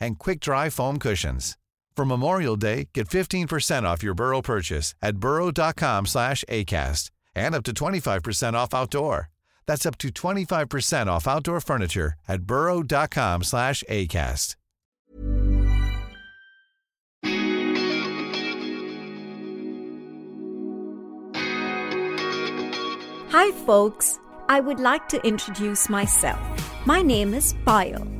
and quick-dry foam cushions. For Memorial Day, get 15% off your Burrow purchase at burrow.com slash ACAST and up to 25% off outdoor. That's up to 25% off outdoor furniture at burrow.com slash ACAST. Hi, folks. I would like to introduce myself. My name is Payal,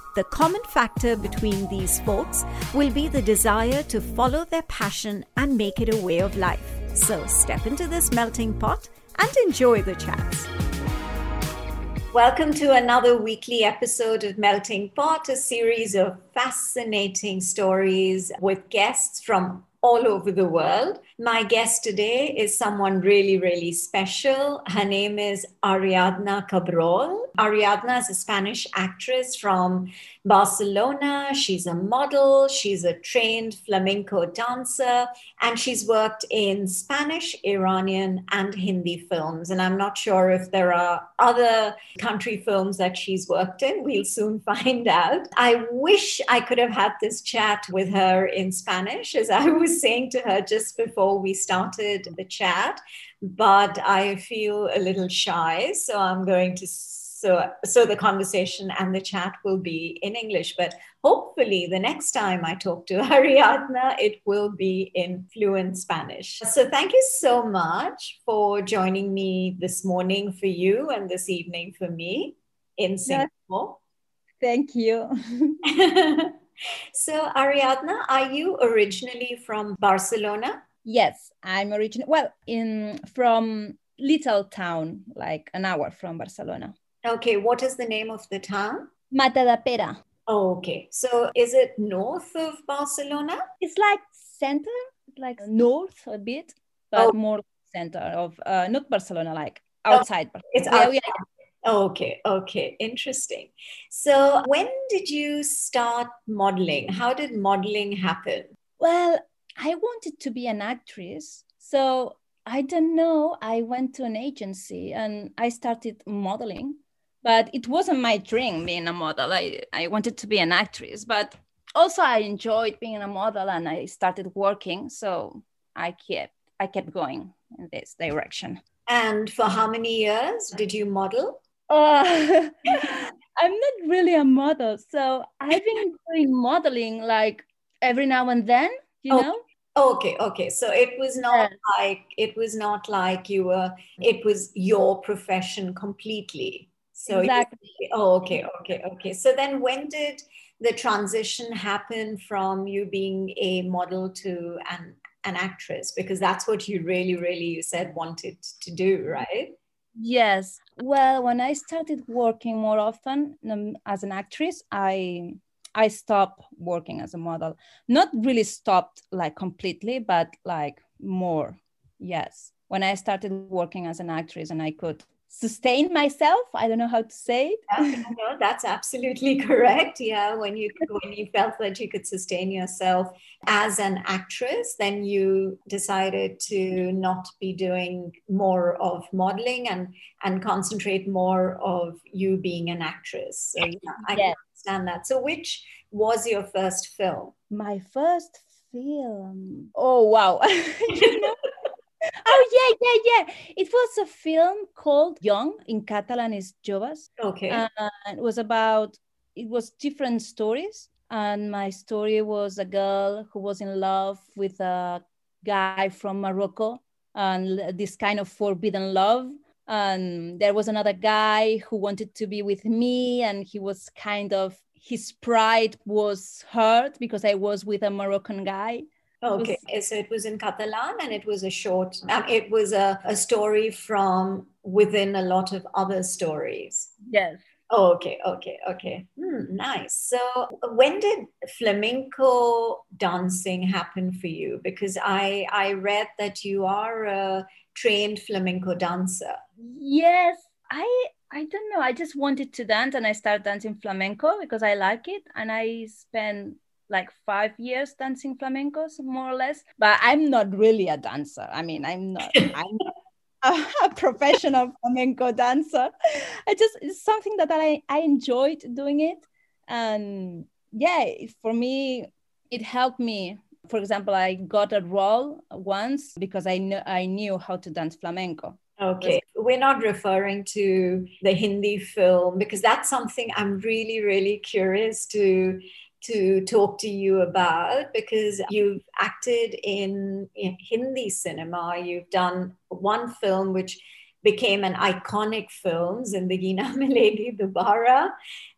The common factor between these folks will be the desire to follow their passion and make it a way of life. So step into this melting pot and enjoy the chats. Welcome to another weekly episode of Melting Pot, a series of fascinating stories with guests from all over the world. My guest today is someone really, really special. Her name is Ariadna Cabrol. Ariadna is a Spanish actress from Barcelona. She's a model, she's a trained flamenco dancer, and she's worked in Spanish, Iranian, and Hindi films. And I'm not sure if there are other country films that she's worked in. We'll soon find out. I wish I could have had this chat with her in Spanish, as I was saying to her just before we started the chat, but I feel a little shy. So I'm going to so so the conversation and the chat will be in english but hopefully the next time i talk to ariadna it will be in fluent spanish. So thank you so much for joining me this morning for you and this evening for me in singapore. Thank you. So ariadna are you originally from barcelona? Yes i'm originally well in from little town like an hour from barcelona Okay, what is the name of the town? Matadepera. Oh, okay. So is it north of Barcelona? It's like center, like north a bit, but oh. more center of uh, not Barcelona, like outside. Oh, it's outside. Okay, okay, interesting. So, when did you start modeling? How did modeling happen? Well, I wanted to be an actress. So, I don't know. I went to an agency and I started modeling but it wasn't my dream being a model. I, I wanted to be an actress, but also I enjoyed being a model and I started working. So I kept I kept going in this direction. And for how many years did you model? Uh, I'm not really a model. So I've been doing modeling like every now and then, you oh. know? okay okay so it was not like it was not like you were it was your profession completely so exactly. You, oh, okay, okay, okay. So then, when did the transition happen from you being a model to an an actress? Because that's what you really, really you said wanted to do, right? Yes. Well, when I started working more often um, as an actress, I I stopped working as a model. Not really stopped like completely, but like more. Yes. When I started working as an actress and I could sustain myself. I don't know how to say it. Yeah, no, that's absolutely correct. Yeah when you when you felt that you could sustain yourself as an actress then you decided to not be doing more of modeling and and concentrate more of you being an actress. So yeah i yes. understand that. So which was your first film? My first film. Oh wow. You know oh yeah, yeah, yeah. It was a film called Young in Catalan is Joves. Okay. And it was about it was different stories. And my story was a girl who was in love with a guy from Morocco and this kind of forbidden love. and there was another guy who wanted to be with me and he was kind of his pride was hurt because i was with a moroccan guy Okay, was, so it was in Catalan and it was a short, um, it was a, a story from within a lot of other stories. Yes. Oh, okay, okay, okay. Hmm, nice. So, when did flamenco dancing happen for you? Because I I read that you are a trained flamenco dancer. Yes, I I don't know. I just wanted to dance, and I started dancing flamenco because I like it, and I spent like five years dancing flamencos more or less. But i'm not really a dancer. I mean i'm not i'm a professional flamenco dancer. I just it's something that i i enjoyed doing it. And yeah for me it helped me. For example i got a role once because i knew i knew how to dance flamenco. Okay, we're not referring to the Hindi film because that's something I'm really, really curious to to talk to you about because you've acted in, in Hindi cinema. You've done one film which became an iconic film, Zindagi Na Milegi Dobara.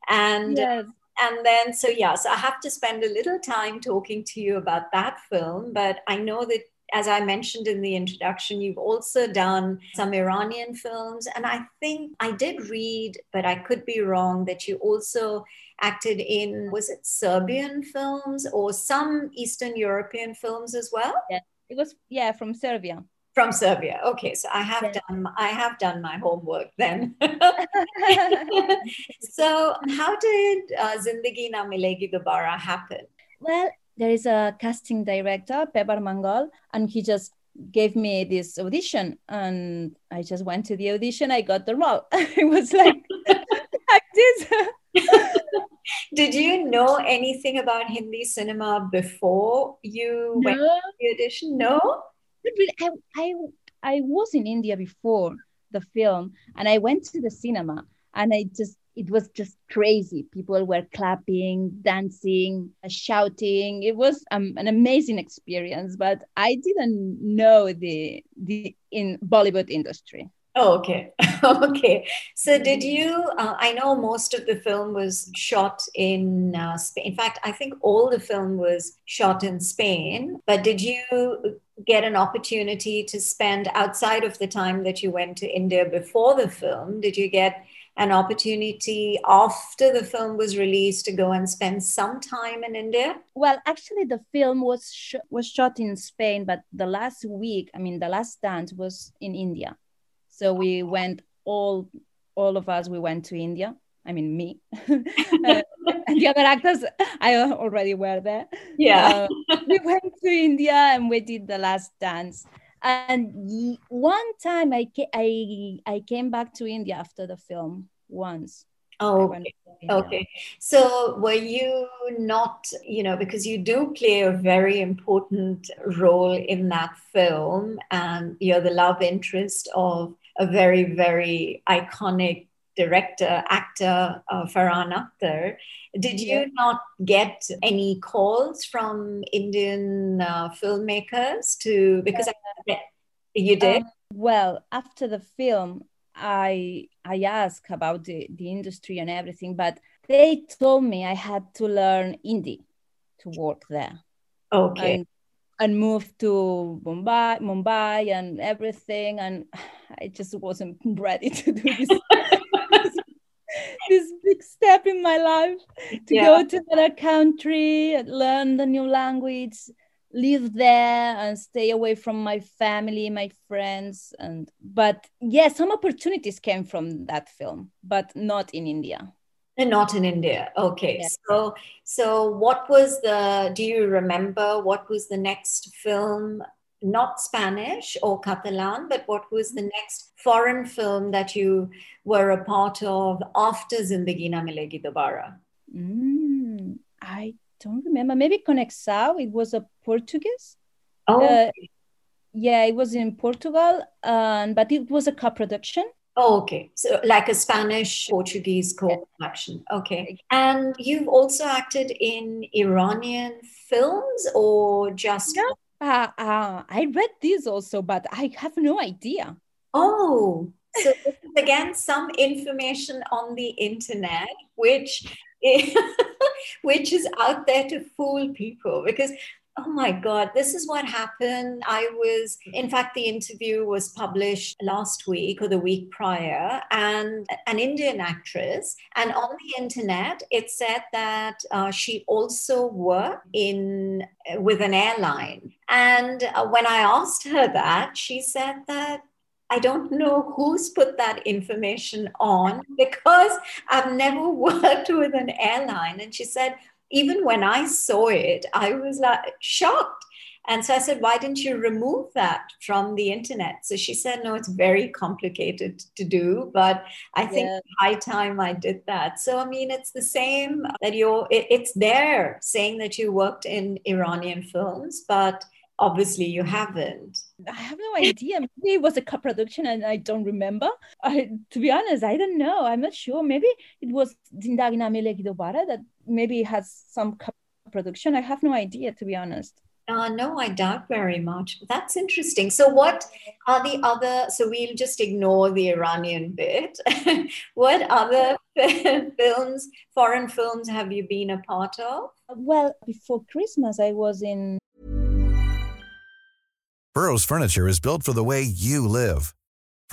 And yes. and then so yeah, so I have to spend a little time talking to you about that film, but I know that as I mentioned in the introduction, you've also done some Iranian films. And I think I did read, but I could be wrong, that you also acted in, was it Serbian films or some Eastern European films as well? Yeah, it was, yeah, from Serbia from Serbia. Okay, so I have yeah. done I have done my homework then. so, how did uh, Zindagi Na Milegi Dobara happen? Well, there is a casting director, Pebar Mangal, and he just gave me this audition and I just went to the audition. I got the role. it was like, like this. Did you know anything about Hindi cinema before you no. went to the audition? No? I, I, I was in India before the film and I went to the cinema and I just it was just crazy. People were clapping, dancing, shouting. It was um, an amazing experience, but I didn't know the the in Bollywood industry. Oh, okay. okay. So, did you? Uh, I know most of the film was shot in uh, Spain. In fact, I think all the film was shot in Spain. But did you get an opportunity to spend outside of the time that you went to India before the film? Did you get an opportunity after the film was released to go and spend some time in India? Well, actually, the film was sh- was shot in Spain, but the last week, I mean, the last dance was in India. So we went all all of us. We went to India. I mean, me uh, and the other actors. I already were there. Yeah, uh, we went to India and we did the last dance. And one time I, ca- I, I came back to India after the film once. Oh, okay. okay. So were you not, you know, because you do play a very important role in that film and you're the love interest of a very, very iconic director, actor, uh, Farhan Akhtar. Did you yeah. not get any calls from Indian uh, filmmakers to because yeah. I, you did? Um, well, after the film, I I asked about the, the industry and everything, but they told me I had to learn Hindi to work there. Okay. And, and moved to Mumbai, Mumbai and everything, and I just wasn't ready to do this this big step in my life to yeah. go to another country, learn the new language, live there and stay away from my family, my friends. And but yeah, some opportunities came from that film, but not in India. And not in India. Okay. So so what was the do you remember what was the next film not Spanish or Catalan, but what was the next foreign film that you were a part of after Zindagi Na Milegi Dobara? Mm, I don't remember. Maybe Conexão. It was a Portuguese. Oh. Uh, yeah, it was in Portugal, um, but it was a co-production. Oh, okay. So like a Spanish Portuguese co-production. Okay. And you've also acted in Iranian films or just uh, uh, I read this also, but I have no idea. Oh, So again, some information on the internet, which which is out there to fool people because Oh my God, this is what happened. I was, in fact, the interview was published last week or the week prior, and an Indian actress. And on the internet, it said that uh, she also worked in with an airline. And uh, when I asked her that, she said that I don't know who's put that information on because I've never worked with an airline. And she said, even when I saw it, I was like shocked. And so I said, why didn't you remove that from the internet? So she said, no, it's very complicated to do, but I think yeah. high time I did that. So, I mean, it's the same that you're, it, it's there saying that you worked in Iranian films, but obviously you haven't. I have no idea. Maybe it was a co-production and I don't remember. I, to be honest, I don't know. I'm not sure. Maybe it was Zindagi Na Milegi Dobara that maybe has some co-production. I have no idea, to be honest. Uh, no, I doubt very much. That's interesting. So, what are the other? So, we'll just ignore the Iranian bit. what other films, foreign films, have you been a part of? Well, before Christmas, I was in Burrow's furniture is built for the way you live.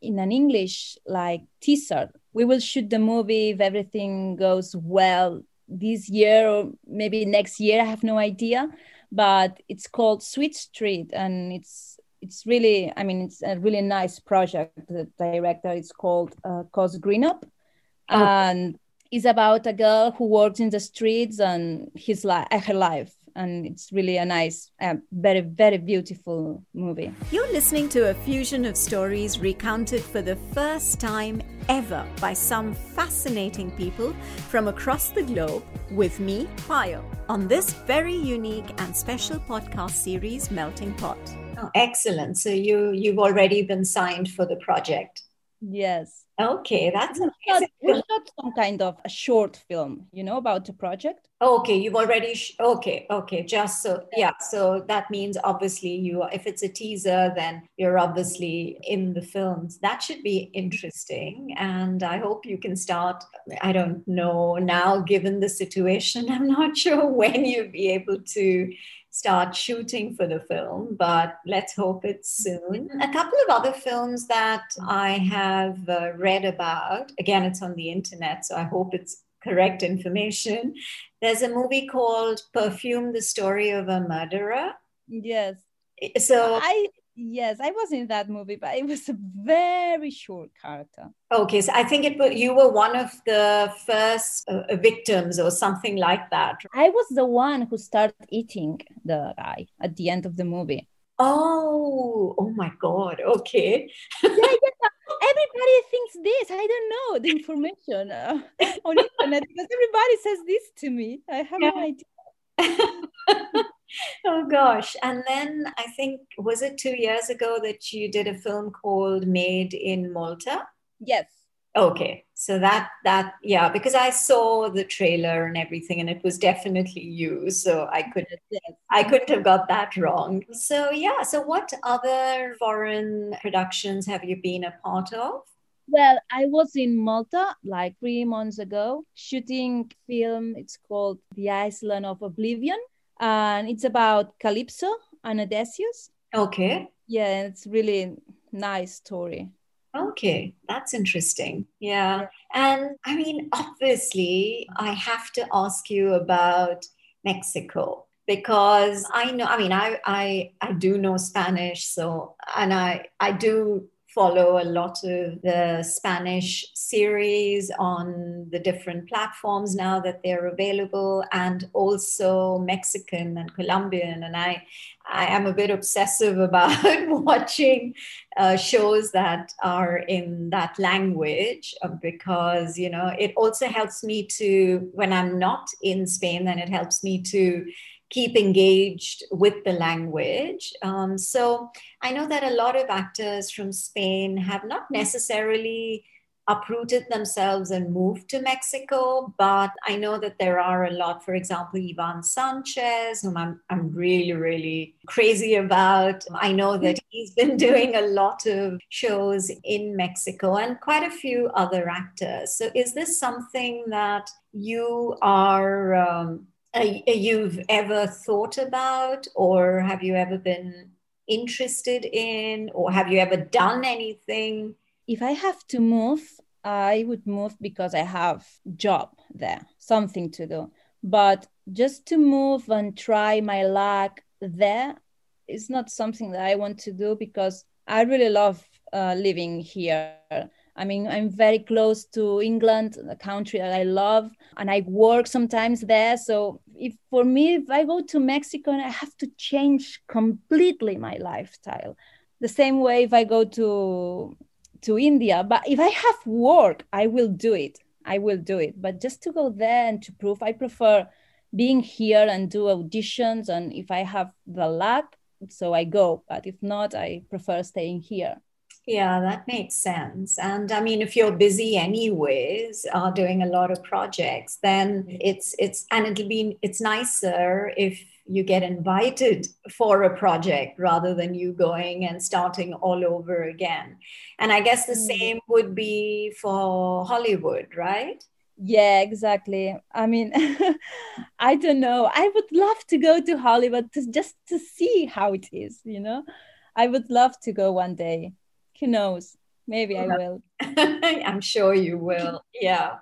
In an English like teaser. We will shoot the movie if everything goes well this year or maybe next year. I have no idea, but it's called Sweet Street, and it's it's really I mean it's a really nice project. The director is called uh, Cos Greenup, oh. and it's about a girl who works in the streets and his life, her life and it's really a nice, uh, very, very beautiful movie. You're listening to a fusion of stories recounted for the first time ever by some fascinating people from across the globe with me, Payal, on this very unique and special podcast series, Melting Pot. Oh, excellent. So you you've already been signed for the project. Yes. Okay, that's shot, we shot some kind of a short film, you know, about the project. Okay, you've already. Sh- okay, okay. Just so yeah, so that means obviously you. If it's a teaser, then you're obviously in the films. That should be interesting, and I hope you can start. I don't know now, given the situation. I'm not sure when you'll be able to start shooting for the film, but let's hope it's soon. A couple of other films that I have uh, read about, again, it's on the internet, so I hope it's correct information. There's a movie called Perfume, the Story of a Murderer. Yes. So I Yes, I was in that movie, but it was a very short character. Okay, so I think it you were one of the first uh, victims or something like that. I was the one who started eating the guy at the end of the movie. Oh, oh my God. Okay. yeah, yeah. Everybody thinks this. I don't know the information uh, on internet because everybody says this to me. I have yeah. no idea. oh gosh. And then I think, was it two years ago that you did a film called Made in Malta? Yes. Okay. So that, that, yeah, because I saw the trailer and everything and it was definitely you. So I couldn't, yes. I couldn't have got that wrong. So yeah. So what other foreign productions have you been a part of? Well, I was in Malta like three months ago shooting film. It's called The Island of Oblivion and it's about Calypso and Odysseus. Okay. Yeah, it's really nice story. Okay, that's interesting. Yeah. And I mean, obviously, I have to ask you about Mexico because I know, I mean, I, I, I do know Spanish. So, and I, I do follow a lot of the Spanish series on the different platforms now that they're available, and also Mexican and Colombian. And I, I am a bit obsessive about watching uh, shows that are in that language uh, because you know it also helps me to when I'm not in Spain, then it helps me to keep engaged with the language. Um, so I know that a lot of actors from Spain have not necessarily uprooted themselves and moved to Mexico, but I know that there are a lot, for example, Ivan Sanchez, whom I'm, I'm really, really crazy about. I know that he's been doing a lot of shows in Mexico and quite a few other actors. So is this something that you are um, you've ever thought about or have you ever been interested in or have you ever done anything? If i have to move i would move because i have job there something to do. But just to move and try my luck there is not something that i want to do because i really love uh, living here I mean, I'm very close to England, a country that I love, and I work sometimes there. So, if for me, if I go to Mexico and I have to change completely my lifestyle, the same way if I go to to India. But if I have work, I will do it. I will do it. But just to go there and to prove, I prefer being here and do auditions. And if I have the luck, so I go. But if not, I prefer staying here. Yeah, that makes sense. And I mean, if you're busy anyways, uh, doing a lot of projects, then it's it's and it'll be it's nicer if you get invited for a project rather than you going and starting all over again. And I guess the mm. same would be for Hollywood, right? Yeah, exactly. I mean, I don't know. I would love to go to Hollywood to, just to see how it is, you know? I would love to go one day who knows? Maybe I will. I'm sure you will. Yeah.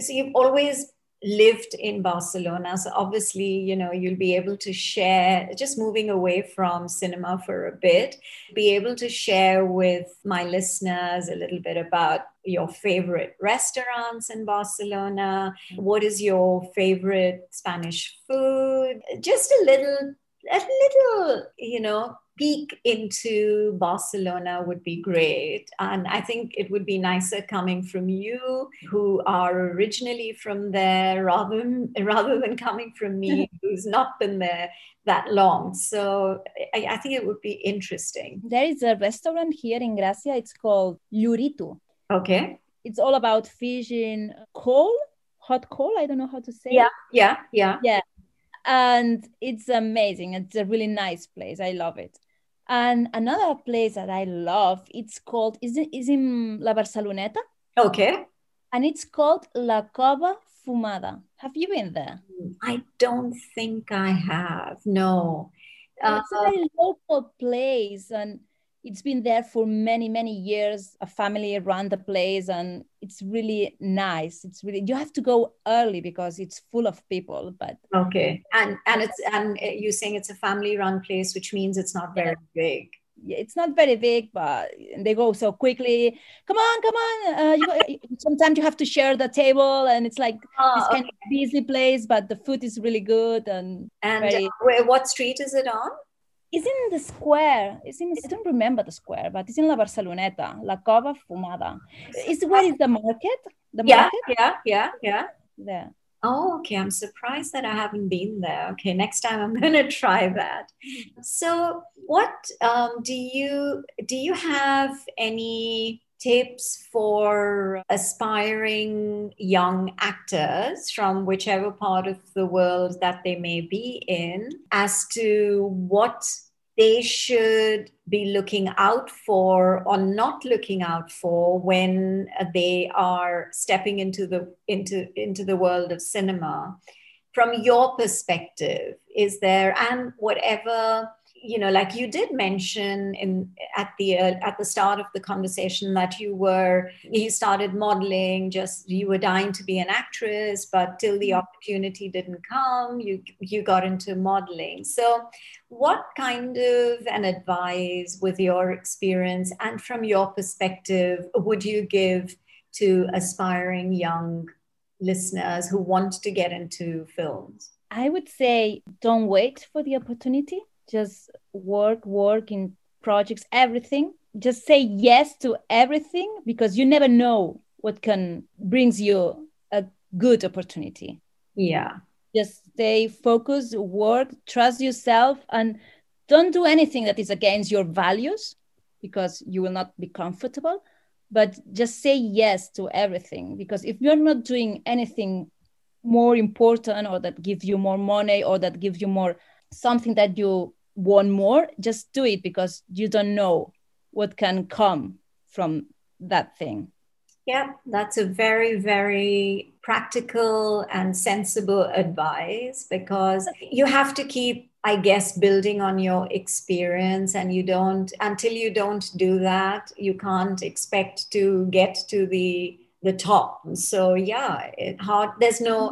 So you've always lived in Barcelona. So obviously, you know, you'll be able to share, just moving away from cinema for a bit, be able to share with my listeners a little bit about your favorite restaurants in Barcelona. What is your favorite Spanish food? Just a little, a little, you know, peek into Barcelona would be great. And I think it would be nicer coming from you, who are originally from there, rather than, rather than coming from me, who's not been there that long. So I, I, think it would be interesting. There is a restaurant here in Gracia. It's called Lluritu. Okay. It's all about fish in coal, hot coal. I don't know how to say. Yeah, it. yeah, yeah. Yeah and it's amazing. It's a really nice place. I love it. And another place that I love, it's called, is, it, is in La Barceloneta. Okay. And it's called La Cova Fumada. Have you been there? I don't think I have. No. It's uh, a very local place. And it's been there for many many years a family run the place and it's really nice it's really you have to go early because it's full of people but okay and and it's and you're saying it's a family run place which means it's not very yeah. big yeah, it's not very big, but they go so quickly. Come on, come on! Uh, you, sometimes you have to share the table, and it's like oh, this kind okay. of busy place, but the food is really good and. And very... uh, what street is it on? It's in the square. It's in, I don't remember the square, but it's in La Barceloneta, La Cova Fumada. Is where is the market? The yeah, market? yeah, yeah, yeah. There. Oh, okay. I'm surprised that I haven't been there. Okay, next time I'm going to try that. So, what um, do you do? You have any tips for aspiring young actors from whichever part of the world that they may be in as to what they should be looking out for or not looking out for when they are stepping into the into into the world of cinema. From your perspective is there and whatever you know like you did mention in at the uh, at the start of the conversation that you were you started modeling just you were dying to be an actress but till the mm-hmm. opportunity didn't come you you got into modeling so what kind of an advice with your experience and from your perspective would you give to aspiring young listeners who want to get into films I would say don't wait for the opportunity. Just work, work in projects, everything. Just say yes to everything because you never know what can brings you a good opportunity. Yeah. Just stay focused, work, trust yourself, and don't do anything that is against your values because you will not be comfortable. But just say yes to everything because if you're not doing anything more important or that gives you more money or that gives you more something that you want more just do it because you don't know what can come from that thing yeah that's a very very practical and sensible advice because you have to keep i guess building on your experience and you don't until you don't do that you can't expect to get to the the top. So yeah, it hard. There's no.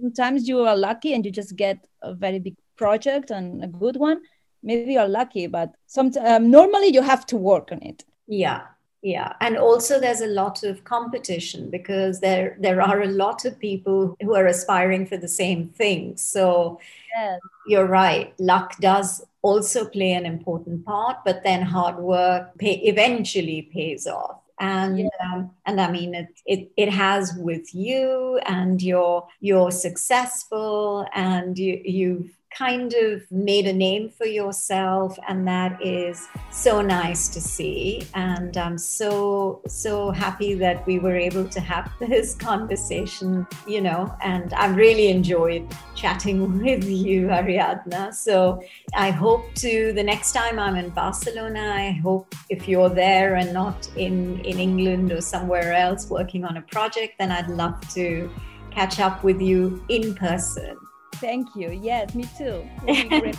Sometimes you are lucky and you just get a very big project and a good one. Maybe you're lucky, but some um, normally you have to work on it. Yeah, yeah, and also there's a lot of competition because there there are a lot of people who are aspiring for the same thing. So yes. you're right. Luck does also play an important part, but then hard work pay, eventually pays off and yeah. um, and I mean it, it it has with you and you're you're successful and you you've kind of made a name for yourself and that is so nice to see. And i'm so so happy that we were able to have this conversation you know and I've really enjoyed chatting with you ariadna. So i hope to the next time i'm in barcelona i hope if you're there and not in in england or somewhere else working on a project then i'd love to catch up with you in person Thank you. Yes, me too.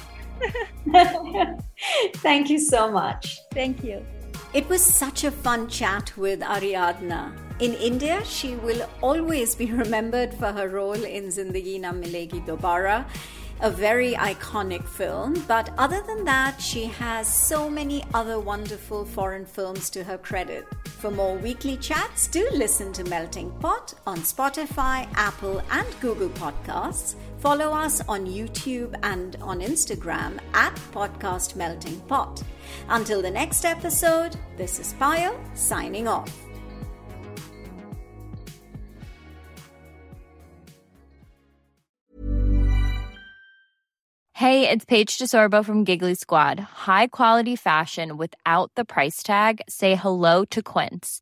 Thank you so much. Thank you. It was such a fun chat with Ariadna. In India, she will always be remembered for her role in Zindagi Na Milegi Dobara a very iconic film. But other than that, she has so many other wonderful foreign films to her credit. For more weekly chats, do listen to Melting Pot on Spotify, Apple, and Google Podcasts. Follow us on YouTube and on Instagram at Podcast Melting Pot. Until the next episode, this is Payal signing off. Hey, it's Paige DeSorbo from Giggly Squad. High quality fashion without the price tag? Say hello to Quince.